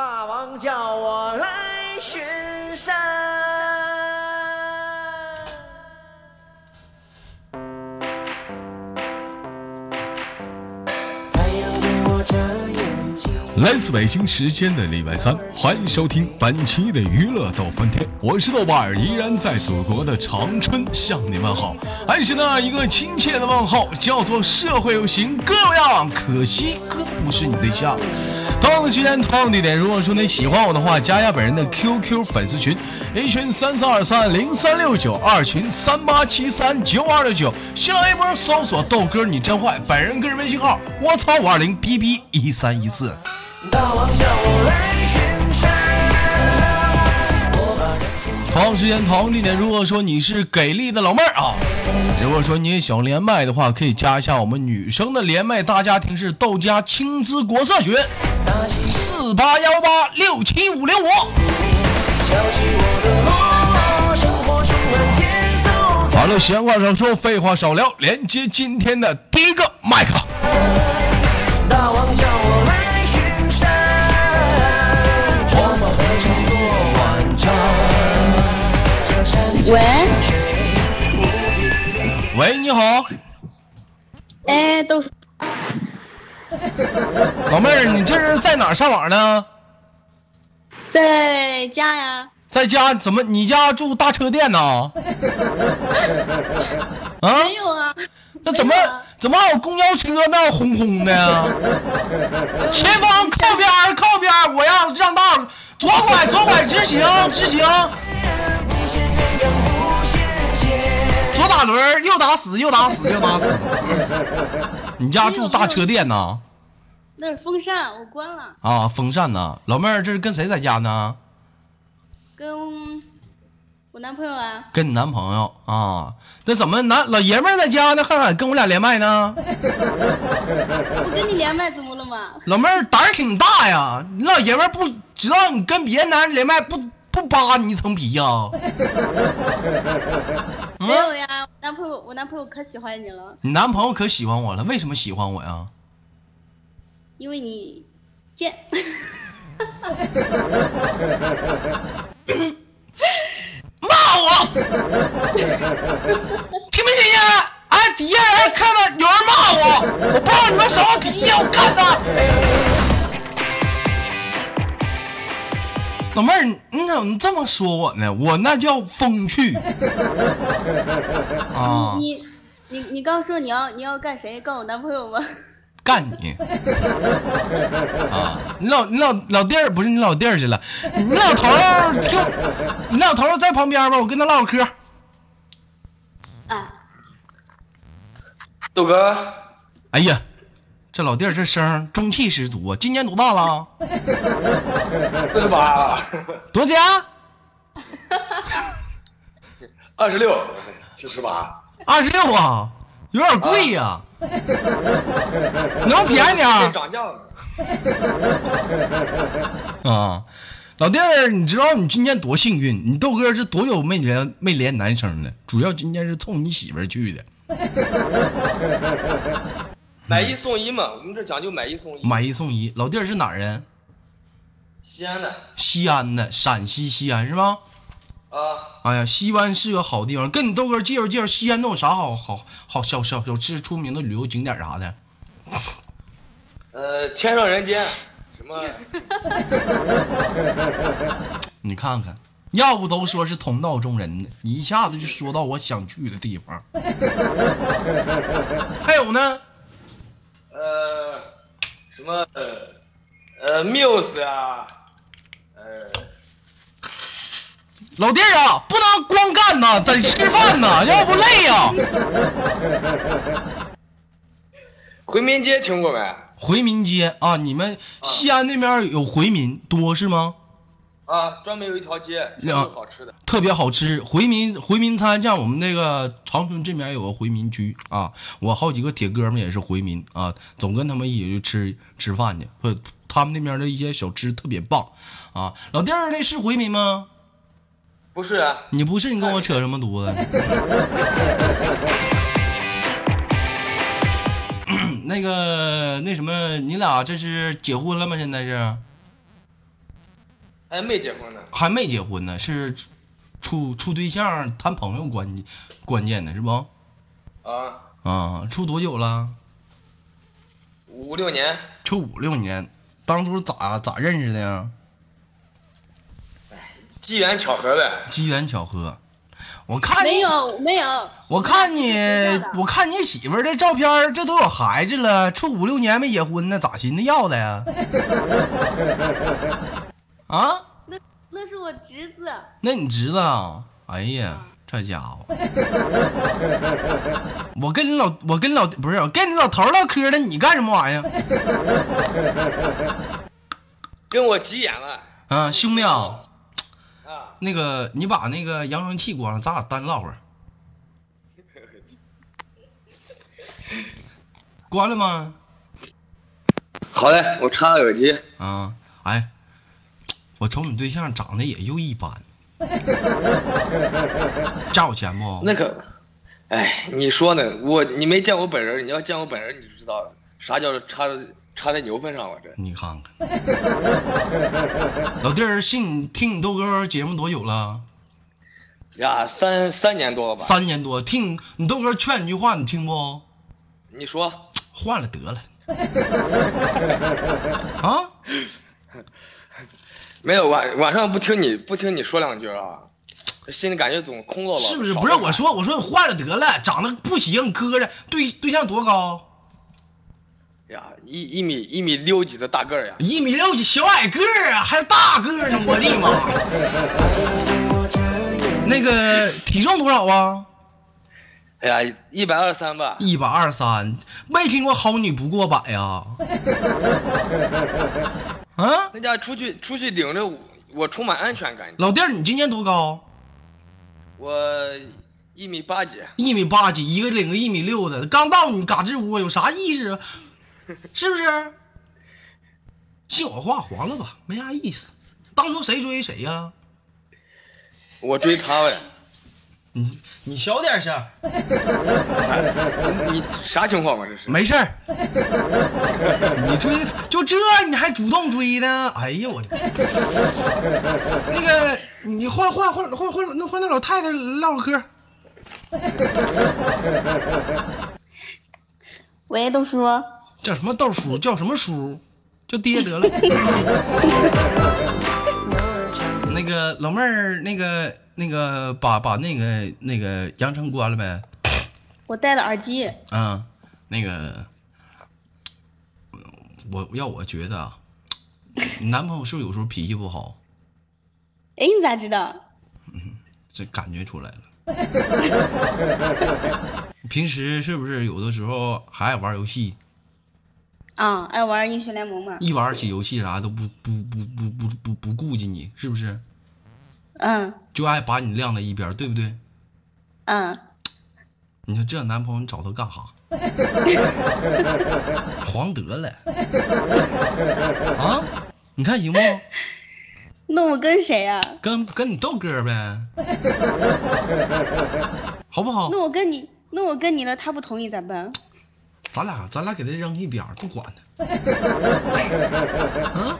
大王叫我来巡山。来自北京时间的礼拜三，欢迎收听本期的娱乐逗翻天，我是豆瓣儿，依然在祖国的长春向你问好，还是那一个亲切的问候，叫做社会有型哥有样，可惜哥不是你对象。同样时间，同样地点，如果说你喜欢我的话，加一下本人的 QQ 粉丝群，A 群三三二三零三六九，二群三八七三九二六九，新浪微博搜索豆哥你真坏，本人个人微信号我操五二零 B B 一三一四。大王叫我来巡山。我把人间同样时间，同样地点。如果说你是给力的老妹儿啊，如果说你也想连麦的话，可以加一下我们女生的连麦大家庭是豆家青姿国色群四八幺八六七五零五。敲起我的锣，生活充满节奏感。完了，闲话少说，废话少聊，连接今天的第一个麦克。大王叫我来巡山，我们合唱做晚餐。这山喂喂，你好，哎，都是老妹儿，你这是在哪儿上网呢？在家呀？在家？怎么？你家住大车店呢？啊？没有啊？那怎么啊怎么还有公交车那轰轰的呀？前方靠边靠边，我要让道，左拐左拐直行直行，仙。左打轮又打死又打死又打死。你家住大车店呐？那是风扇，我关了。啊，风扇呢，老妹儿这是跟谁在家呢？跟我男朋友啊，跟你男朋友啊？那怎么男老爷们儿在家呢，还敢跟我俩连麦呢？我跟你连麦怎么了嘛？老妹儿胆儿挺大呀，你老爷们儿不知道你跟别的男人连麦不不扒你一层皮呀？嗯没有呀，男朋友，我男朋友可喜欢你了，你男朋友可喜欢我了，为什么喜欢我呀？因为你贱。骂我，听没听见？哎，底下人看到有人骂我，我不知道你们什么脾气，我干老妹儿，你你怎么这么说我呢？我那叫风趣 啊！你你你你刚说你要你要干谁？干我男朋友吗？干你！啊，你老你老老弟儿不是你老弟儿去了，你老头儿听，你老头儿在旁边吧，我跟他唠会嗑。啊，豆哥，哎呀，这老弟儿这声儿中气十足啊！今年多大了？四十八，多少钱？二十六，四十八，二十六啊，有点贵呀、能便宜点儿涨价了。啊？老弟儿，你知道你今年多幸运？你豆哥是多久没连没连男生了？主要今天是冲你媳妇儿去的，买一送一嘛，我们这讲究买一送一。买一送一。老弟儿是哪儿人？西安的西安的，陕西西安是吧？啊，哎呀，西安是个好地方，跟你豆哥介绍介绍，西安都有啥好好好小小小吃出名的旅游景点啥的？呃，天上人间，什么？你看看，要不都说是同道中人呢，一下子就说到我想去的地方。还有呢，呃，什么？呃，呃，Muse 啊，呃，老弟儿啊，不能光干呐，得吃饭呐，要不累呀。回民街听过没？回民街啊，你们西安那边有回民多是吗？啊，专门有一条街，全两好吃的。特别好吃，回民回民餐，像我们那个长春这边有个回民区啊，我好几个铁哥们也是回民啊，总跟他们一起去吃吃饭去，或者他们那边的一些小吃特别棒啊。老弟儿，那是回民吗？不是啊，你不是，你跟我扯什么犊子？那个那什么，你俩这是结婚了吗？现在是？哎，没结婚呢。还没结婚呢，是处处对象谈朋友关关键的是不？啊，啊，处多久了？五六年。处五六年，当初咋咋认识的呀？机缘巧合呗。机缘巧合，我看没你，有没有，我看你我看你媳妇儿的照片，这都有孩子了，处五六年没结婚呢，咋寻思要的呀？啊？那那是我侄子，那你侄子啊？哎呀，这家伙！我跟你老，我跟你老不是，我跟你老头唠嗑呢，你干什么玩意儿？跟我急眼了。啊，兄弟啊，啊，那个你把那个扬声器关了，咱俩单唠会儿。关了吗？好嘞，我插个耳机。啊，哎，我瞅你对象长得也就一般，加我钱不？那可，哎，你说呢？我你没见我本人，你要见我本人，你就知道了啥叫插在插在牛粪上。我这你看看，老弟儿，信听你豆哥节目多久了？呀，三三年多了吧？三年多。听你豆哥劝你句话，你听不？你说 换了得了。啊？没有晚晚上不听你不听你说两句啊，心里感觉总空落落的。是不是？不是我说，我说你换了得了，长得不行，磕碜。对对象多高？呀，一一米一米六几的大个儿呀，一米六几，小矮个儿啊，还大个儿呢！我的妈！那个体重多少啊？哎呀，一百二三吧。一百二三，没听过好女不过百呀？啊，那家出去出去领着我，我充满安全感。老弟儿，你今年多高？我一米八几，一米八几，一个领个一米六的，刚到你嘎吱窝，有啥意思啊？是不是？信我话，黄了吧，没啥意思。当初谁追谁呀、我追他呗。你你小点声，你啥情况啊？这是？没事儿。你追就这，你还主动追呢？哎呀我的！那个，你换换换换换那换那老太太唠会嗑。喂，豆叔，叫什么豆叔？叫什么叔？叫爹得了。那个老妹儿，那个那个，把把那个那个扬声关了呗？我戴了耳机，嗯，那个，我要我觉得啊，你男朋友是不是有时候脾气不好？哎，你咋知道？这感觉出来了。平时是不是有的时候还爱玩游戏？啊，爱玩英雄联盟嘛？一玩起游戏啥都不不不不不不不顾及你，是不是？嗯就爱把你晾在一边，对不对？嗯，你说这男朋友你找他干啥？黄得了啊！你看行不？那我跟谁啊？跟跟你豆哥呗，好不好那？我跟你，那我跟你了，他不同意咋办？咱俩咱俩给他扔一边，不管他。啊，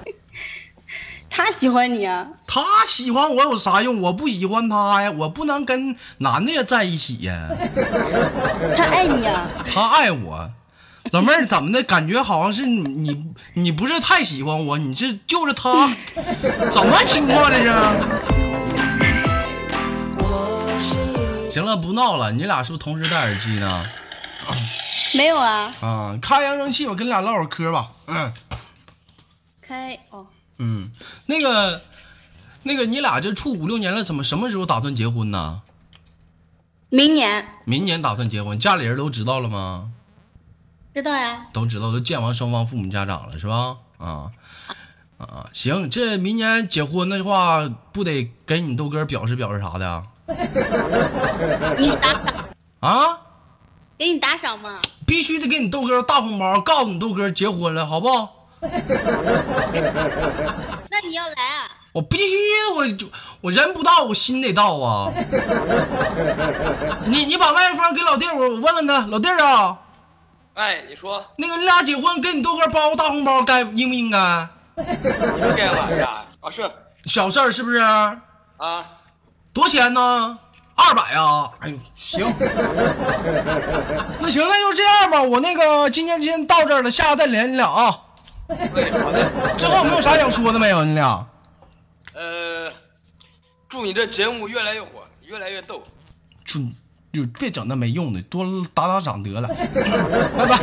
他喜欢你啊？他喜欢我有啥用？我不喜欢他呀，我不能跟男的在一起呀。他爱你啊？他爱我，老妹儿怎么的？感觉好像是你你你不是太喜欢我，你是就是他，怎么情况这是？行了，不闹了，你俩是不是同时戴耳机呢？没有啊？啊，开扬声器，我跟你俩唠会儿嗑吧。嗯开哦，嗯，那个那个，你俩这处五六年了，怎么什么时候打算结婚呢？明年明年打算结婚，家里人都知道了吗？知道呀？都知道，都见完双方父母家长了，是吧？啊啊，行，这明年结婚的话，不得给你豆哥表示表示啥的啊？你打赏，啊，给你打赏吗？必须得给你豆哥大红包，告诉你豆哥结婚了，好不好？那你要来啊？我必须，我就我人不到，我心得到啊！你你把麦克风给老弟，我我问问他，老弟儿啊，哎，你说那个你俩结婚给你豆哥包个大红包，该应不应该？应该吧？哎呀，啊是，小事儿是不是？啊，多少钱呢？二百啊！哎呦，行，那行，那就这样吧。我那个今天先到这儿了，下次再连你俩啊。对，好的。最后有没有啥想说的没有？你俩？呃，祝你这节目越来越火，越来越逗。祝你就别整那没用的，多打打赏得了。拜拜。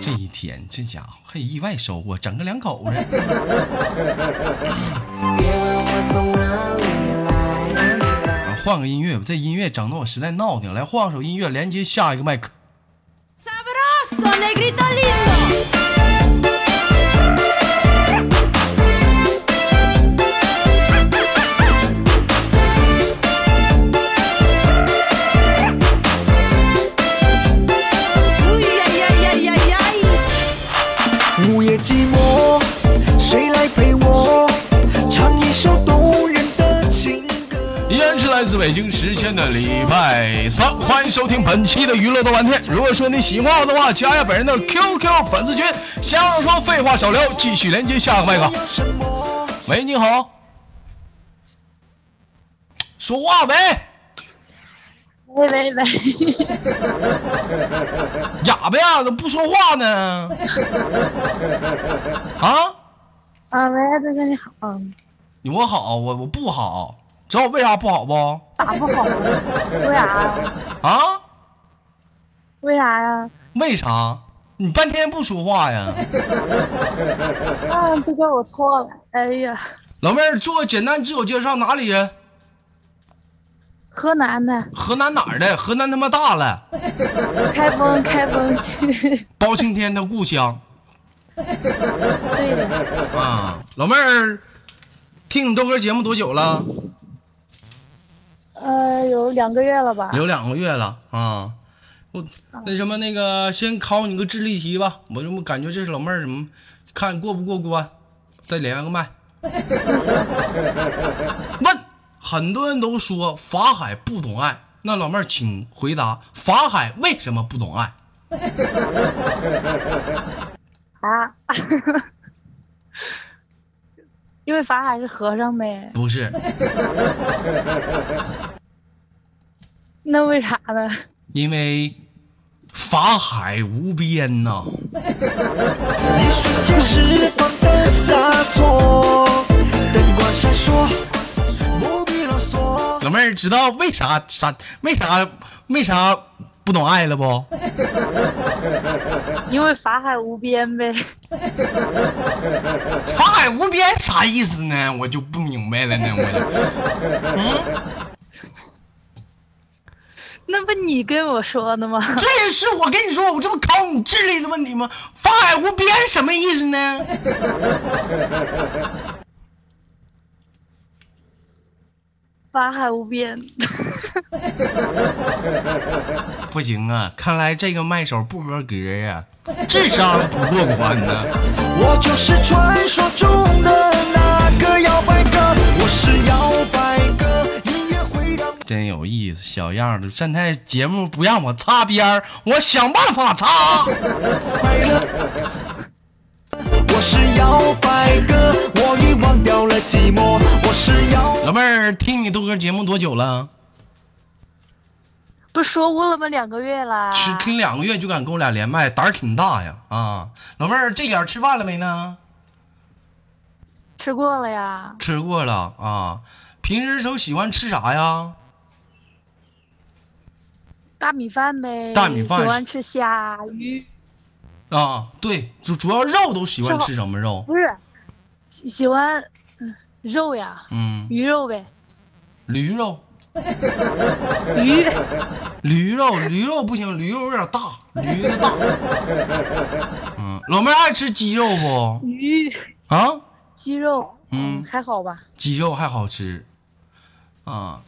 这一天，这家伙还意外收获，整个两口子。换个音乐吧，这音乐整的我实在闹挺。来换首音乐，连接下一个麦克。迎收听本期的娱乐豆瓣天。如果说你喜欢我的话，加一下本人的 QQ 粉丝群。想要说废话少聊，继续连接下个麦克。喂，你好，说话喂，喂喂喂，哑巴呀，怎么不说话呢？啊，啊喂，大哥你好，你我好，我我不好，知道我为啥不好不？咋不好？为啥呀？啊？为啥呀？为啥？你半天不说话呀？啊，这个我错了，哎呀，老妹儿，做个简单自我介绍，哪里人？河南的河南哪儿的？河南他妈大了，开封开封区，包青天的故乡对的，啊！老妹儿，听你豆哥节目多久了？呃，有两个月了吧？有两个月了啊。我那什么那个，先考你个智力题吧。我怎么感觉这老妹儿怎么看过不过关？再连个麦。问，很多人都说法海不懂爱，那老妹儿请回答，法海为什么不懂爱？啊，因为法海是和尚呗，不是，那为啥呢？因为法海无边呐。老妹儿知道为啥啥为啥为啥不懂爱了不？因为法海无边呗。法海无边啥意思呢？我就不明白了呢，我就。嗯，那不你跟我说的吗？这也是我跟你说，我这不考你智力的问题吗？法海无边什么意思呢？法海无边，不行啊，看来这个麦手不合格呀、智商不过关呢。我就是传说中的那个摇摆哥，我是摇摆哥，音乐会让真有意思，小样的！现在节目不让我擦边儿，我想办法擦。快乐。我是摇摆哥，我已忘掉了寂寞。我是摇。老妹儿，听你豆哥节目多久了？不是说过了吗？两个月了。吃听两个月就敢跟我俩连麦，胆儿挺大呀！啊，老妹儿，这点儿吃饭了没呢？吃过了呀。吃过了啊。平时都喜欢吃啥呀？大米饭呗。大米饭喜欢吃虾鱼，啊，对，主主要肉都喜欢吃什么肉？不是喜喜欢嗯肉呀，嗯，鱼肉呗，驴肉，鱼驴肉，驴肉不行，驴肉有点大，驴的大。嗯，老妹儿爱吃鸡肉不？鱼啊，鸡肉，嗯还好吧？鸡肉还好吃。啊，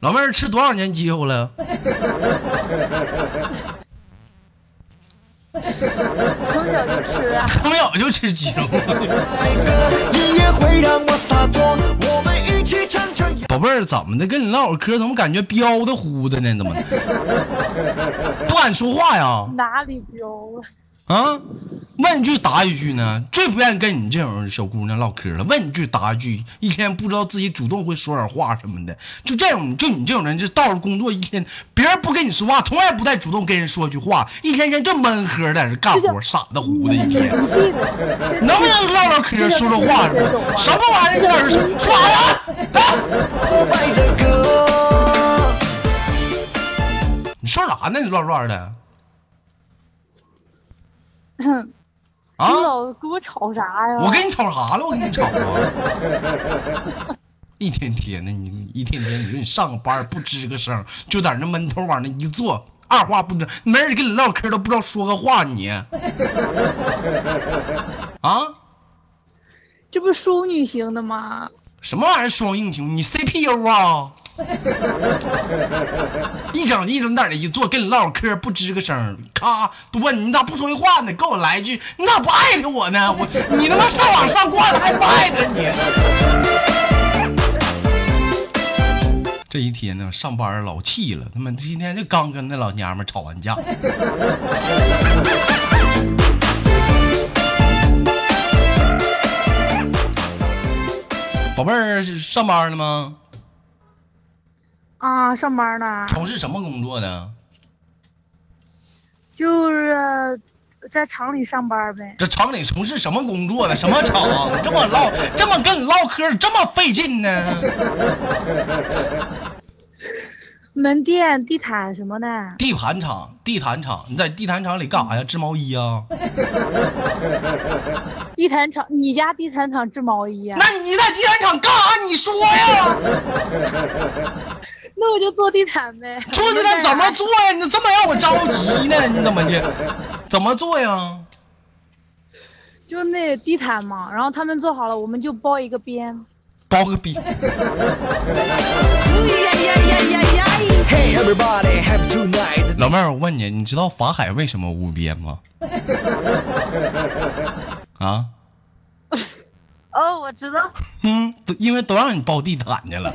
老妹儿吃多少年鸡肉了？从小就吃啊。从小就吃鸡肉。音乐会让我洒脱，我们一起唱唱。宝贝儿，怎么的？跟你唠会儿嗑，怎么感觉彪的呼的呢？怎么不敢说话呀？哪里彪了？啊，问一句答一句呢，最不愿意跟你这种小姑娘唠嗑了。问一句答一句，一天不知道自己主动会说点话什么的。就这种，就你这种人，就到了工作一天，别人不跟你说话，从来不带主动跟人说句话，一天天就闷呵在这干活，傻的乎的一天。能不能唠唠嗑，说说话？什么玩意儿？搁这说说啥呀？来，腐败的歌。你说啥呢？你乱乱的啊你！老跟我吵啥呀？我跟你吵啥了？我跟你吵啊！一天天的，你一天天，你说你上个班不吱个声，就在那闷头往那一坐，二话不说，没人跟你唠嗑都不知道说个话你。啊？这不是淑女型的吗？什么玩意儿双硬型？你 CPU 啊？一整一整在那一坐，跟你唠嗑不吱个声，咔多问你咋不说句话呢？给我来一句，你咋不艾特我呢？我你他妈上网上惯了，还他妈艾特你？这一天呢，上班老气了，他妈今天就刚跟那老娘们吵完架。宝贝儿上班了吗？啊，上班呢，从事什么工作呢？就是在厂里上班呗。这厂里从事什么工作的？什么厂？这么唠，这么跟你唠嗑，这么费劲呢？门店、地毯什么的，地盘厂，地毯厂，你在地毯厂里干啥呀？织毛衣啊？地毯厂，你家地毯厂织毛衣啊？那你在地毯厂干啥？你说呀？那我就做地毯呗。做地毯怎么做呀？你这么让我着急呢？你怎么的？怎么做呀？就那地毯嘛，然后他们做好了，我们就包一个边。包个逼！Hey everybody, happy tonight. 老妹儿，我问你，你知道法海为什么无边吗？啊？哦，我知道。嗯，都因为都让你包地毯去了。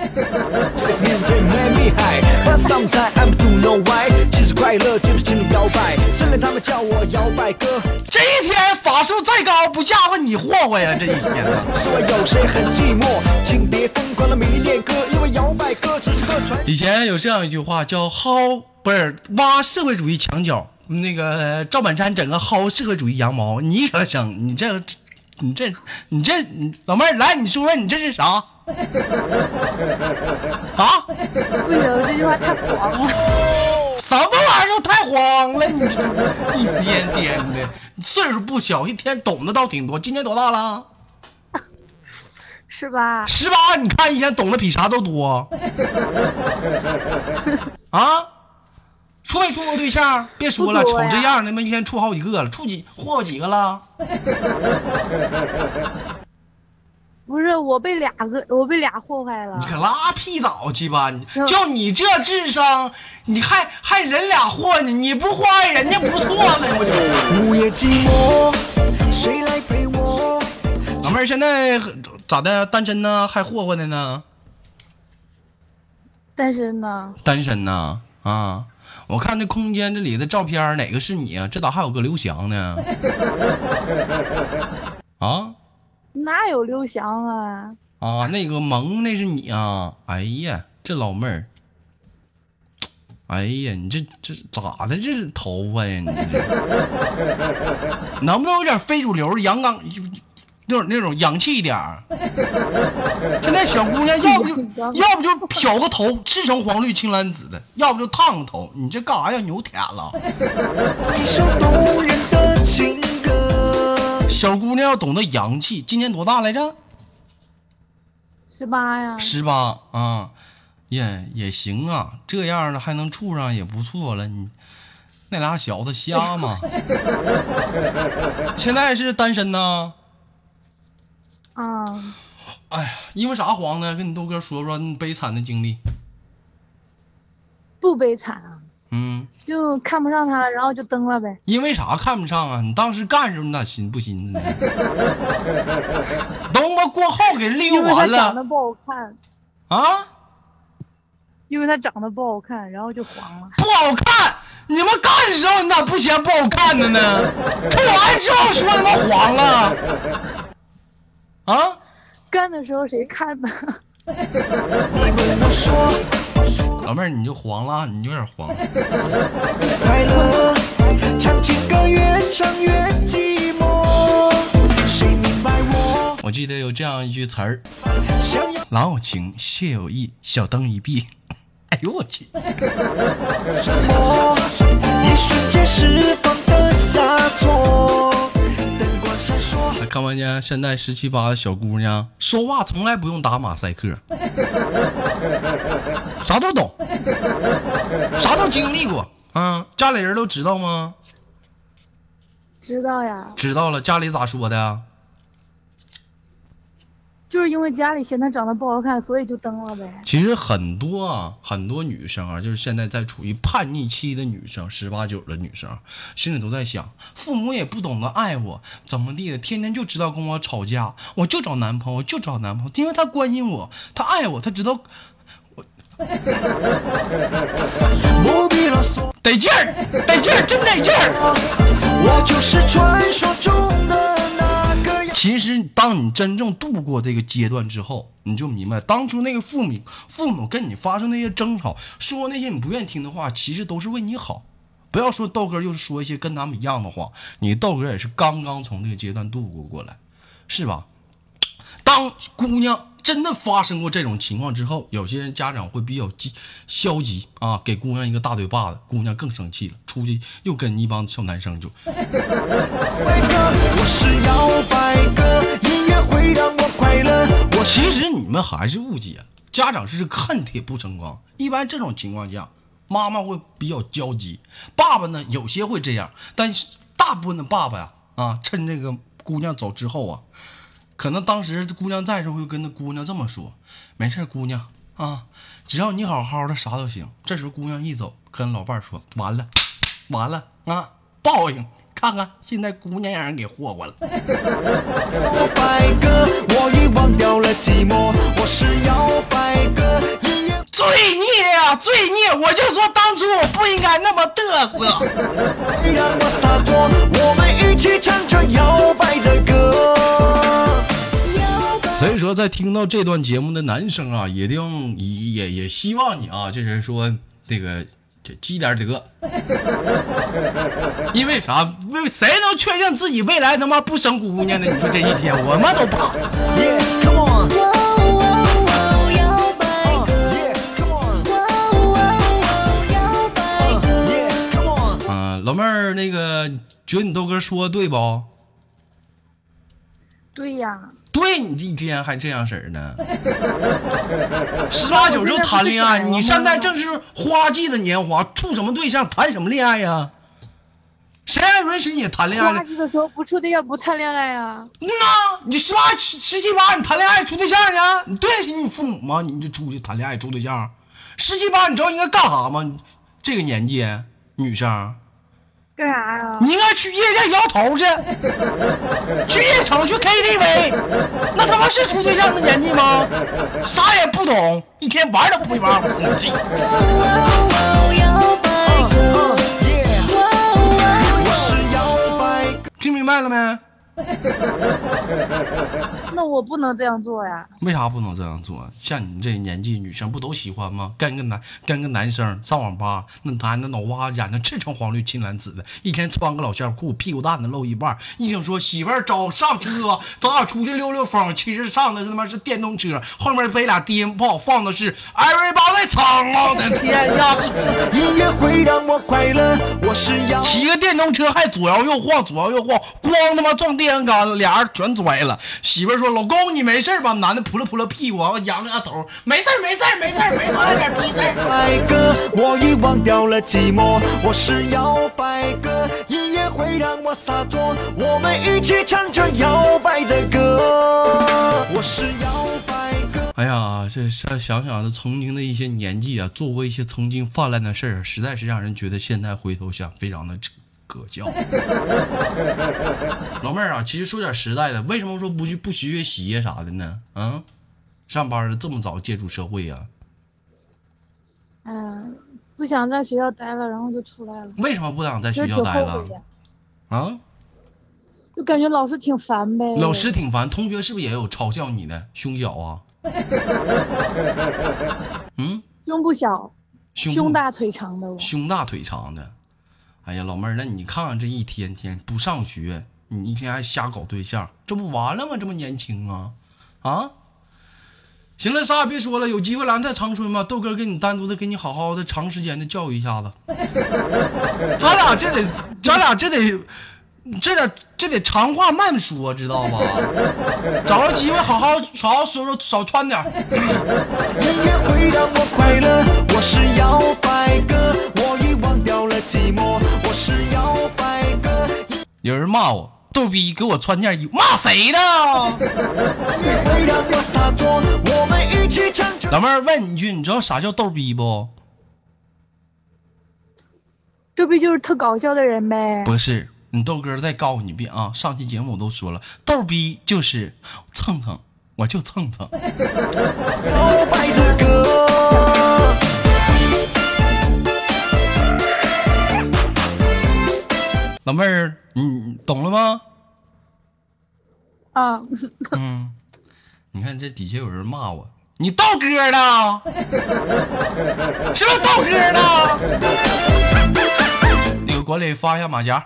This music make me high, but sometimes I don't know why. 其实快乐就是情路摇摆，虽然他们叫我摇摆哥，这一天法术再高，不吓唬你霍霍呀！这一天呢，说有谁很寂寞，请别疯狂的迷恋歌，因为摇摆歌只是个传。以前有这样一句话叫“薅”，不是挖社会主义墙角。那个赵本山整个薅社会主义羊毛，你可整，你这，你这，你这，你老妹儿来，你说说你这是啥？啊？不行，这句话太黄了。什么玩意儿太慌了？你这一天天的，你岁数不小，一天懂得倒挺多。今年多大了？十八？十八。你看一天懂得比啥都多。啊？处没处过对象？别说了，瞅这样的，他妈一天处好几个了，处几霍霍几个了？不是，我被俩个，我被俩祸害了你。可拉屁倒去吧！就你这智商，你还还人俩祸呢？你不祸害人家不错了，我就。午夜寂寞，谁来陪我？老妹儿现在咋的？单身呢？还霍霍的呢？单身呢？单身呢？啊！我看这空间这里的照片，哪个是你啊？这咋还有个刘翔呢？啊哪有刘翔啊？啊！那个萌那是你啊！哎呀，这老妹儿，哎呀，你这这咋的？这是头发呀？你这 能不能有点非主流、阳刚，那种那种洋气一点儿？现在小姑娘要不就 要不就漂个头，赤橙黄绿青蓝紫的，要不就烫个头。你这干啥呀？牛舔了！一首动人的情歌。小姑娘要懂得洋气，今年多大来着？十八呀？十八啊，也也行啊，这样的还能处上也不错了。你那俩小子瞎吗？现在是单身呢？啊，哎呀，因为啥黄呢？跟你豆哥说说你悲惨的经历。不悲惨啊，嗯，就看不上他了，然后就登了呗。因为啥看不上啊？你当时干时候你咋寻不寻思呢？等我过后给利因为他用完了长得不好看，啊，因为他长得不好看，然后就黄了。不好看。你们干的时候你咋不嫌不好看的呢？处完之后说他妈黄了，啊？干的时候谁看呢？老妹儿你就黄了，你有点黄。快乐，唱情歌越唱越寂寞，谁明白我我记得有这样一句词儿：想要郎有情，妾有意，小灯一闭。哎呦我去！什么？一瞬间释放的洒脱。看没见现在十七八的小姑娘说话从来不用打马赛克，啥都懂，啥都经历过啊。家里人都知道吗？知道呀，知道了，家里咋说的呀？就是因为家里嫌他长得不好看，所以就蹬了呗。其实很多啊，很多女生啊，就是现在在处于叛逆期的女生，十八九的女生，心里都在想，父母也不懂得爱我，怎么地的，天天就知道跟我吵架，我就找男朋友，就找男朋友，因为他关心我，他爱我，他知道不必啰嗦，得劲儿，得劲儿，真得劲儿。我就是传说中的。其实，当你真正度过这个阶段之后，你就明白，当初那个父母父母跟你发生那些争吵，说那些你不愿意听的话，其实都是为你好。不要说豆哥又是说一些跟他们一样的话，你豆哥也是刚刚从这个阶段度过过来，是吧？当姑娘真的发生过这种情况之后，有些人家长会比较激消极啊，给姑娘一个大嘴巴子，姑娘更生气了，出去又跟一帮小男生就，我，其实你们还是误解，家长是恨铁不成钢。一般这种情况下，妈妈会比较焦急，爸爸呢有些会这样，但是大部分的爸爸呀，啊，趁这个姑娘走之后啊，可能当时姑娘在时候会跟那姑娘这么说：“没事，姑娘啊，只要你好好的，啥都行。”这时候姑娘一走，跟老伴儿说：“完了，完了啊，报应！看看现在姑娘让人给霍霍了。”摇摆歌，我已忘掉了寂寞。我是摇摆哥，音乐罪孽呀、罪孽！我就说当初我不应该那么嘚瑟。会让我洒脱。我们在听到这段节目的男生啊，一定也也也希望你啊，就是说这个这积点德，因为啥？为谁能确定自己未来他妈不生姑娘呢？你说这一天，我妈都怕。Uh, Uh, 老妹儿，那个觉得你豆哥说的对不？对呀，对你一天还这样式儿呢？十八九就谈恋爱，你现在正是花季的年华，处什么对象，谈什么恋爱呀？谁还允许你谈恋爱？花季的时候不处对象不谈恋爱啊？嗯呐，你十八十十七八，你谈恋爱处对象去？你对得起你父母吗？你就出去谈恋爱处对象？十七八，你知道应该干啥吗？这个年纪，女生，干啥呀？你应该去夜店摇头去，去夜场去 KTV，那他妈是处对象的年纪吗？啥也不懂，一天玩都不会玩，Uh。听明白了没？那我不能这样做呀。为啥不能这样做？像你这年纪，女生不都喜欢吗？跟个男跟个男生上网吧，那男的脑瓜染的赤橙黄绿青蓝紫的，一天穿个老线裤，屁股蛋子露一半儿。一听说媳妇儿找上车，咱俩出去溜溜风，其实上的他妈是电动车，后面背俩低音炮，放的是 Everybody 唱，我的天呀！音乐会让我快乐。我是要。骑个电动车还左摇右晃，左摇右晃，咣他妈撞电线杆子，俩人全拽了。媳妇儿说：“老公，你没事吧？”男的扑了扑了屁股，扬了下头，没事儿没事儿没事儿，没多大点逼事儿。摆歌，我已忘掉了寂寞。我是摇摆哥，音乐会让我洒脱。我们一起唱着摇摆的歌。我是摇摆哥。哎呀，这想想想这曾经的一些年纪啊，做过一些曾经泛滥的事儿，实在是让人觉得现在回头想非常的可笑。老妹儿啊，其实说点实在的，为什么说不去不学学习呀啥的呢？啊，上班了这么早接触社会呀、嗯，不想在学校待了，然后就出来了。为什么不想在学校待了啊？就感觉老师挺烦呗。老师挺烦，同学是不是也有嘲笑你的胸小啊？嗯，胸不小，胸胸大腿长的我。胸大腿长的。哎呀，老妹儿，那你看看这一天天不上学，你一天还瞎搞对象，这不完了吗？这么年轻啊，啊！行了，啥也别说了，有机会咱在长春吧，豆哥给你单独的给你好好的长时间的教育一下子。咱俩这得，咱俩这得，这点这得长话慢说，知道吧？找着机会好好好好说说，少穿点。音乐会让我快乐，我是摇摆哥，我已忘掉了寂寞，我是摇摆哥。有人骂我逗逼，给我穿件衣服，骂谁呢？老妹儿问你一句，你知道啥叫逗逼不？这不就是特搞笑的人呗？不是，你豆哥再告诉你一遍啊！上期节目我都说了，逗逼就是蹭蹭，我就蹭蹭。老妹儿，你你懂了吗？啊，嗯，你看这底下有人骂我，你豆哥呢，是不是豆哥呢？那个管理发一下马甲。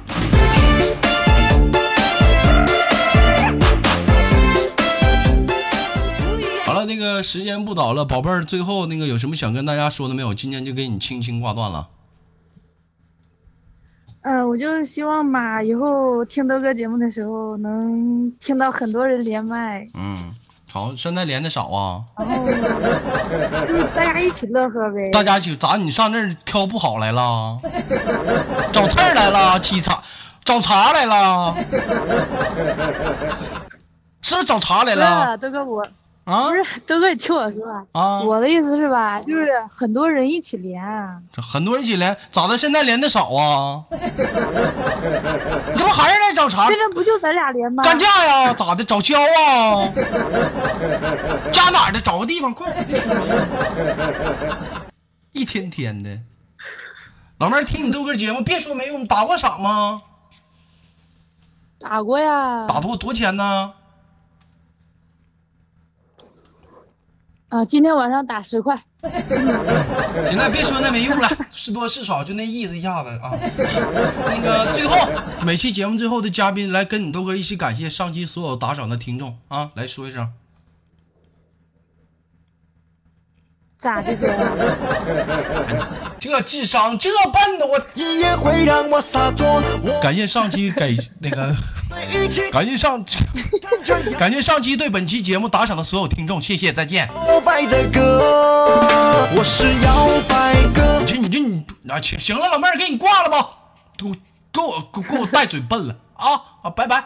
了，那个时间不早了，宝贝儿，最后那个有什么想跟大家说的没有？今天就给你轻轻挂断了。嗯，我就希望吧，以后听豆哥节目的时候能听到很多人连麦，嗯，好，现在连的少啊。然后就是大家一起乐呵呗。大家一起咋？你上这儿挑不好来了？找刺儿来了？沏茶？找茬来了？是不是找茬来了是？豆哥我啊不是豆哥，你听我说啊，啊！我的意思是吧，就是很多人一起连很多人一起连，咋的？现在连的少啊？你 这不还是来找茬现？在不就咱俩连吗？干架呀？咋的？找交啊？家哪儿的？找个地方，快！别说了一天天的，老妹儿听你豆哥节目，别说没用，打过赏吗？打过呀，打多多钱呢？啊，今天晚上打十块。行了，别说那没用了，是多是少就那意思一下子啊。那个最后每期节目最后的嘉宾来跟你豆哥一起感谢上期所有打赏的听众啊，来说一声。咋的？这智商这笨的我，音乐会让我洒脱，感谢上期给那个，感谢上感谢上期对本期节目打赏的所有听众，谢谢，再见。摇摆的歌。我是摇摆哥你。这你这你啊，行行了，老妹儿给你挂了吧，给我给我给我给我带嘴笨了啊啊，拜拜。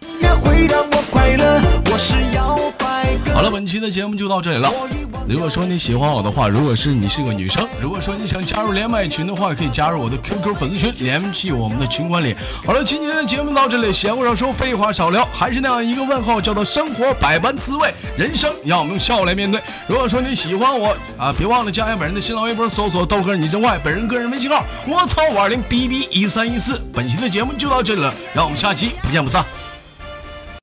音乐会让我快乐，我是摇摆哥。好了，本期的节目就到这里了。如果说你喜欢我的话，如果是你是个女生，如果说你想加入连麦群的话，可以加入我的 QQ 粉丝群，联系我们的群管理。好了，今天的节目到这里，闲话少说，废话少聊，还是那样一个问号，叫做生活百般滋味，人生要我们用笑来面对。如果说你喜欢我啊，别忘了加下本人的新浪微博，搜索豆哥你真坏，本人个人微信号我操五二零 bb 一三一四。本期的节目就到这里了，让我们下期不见不散。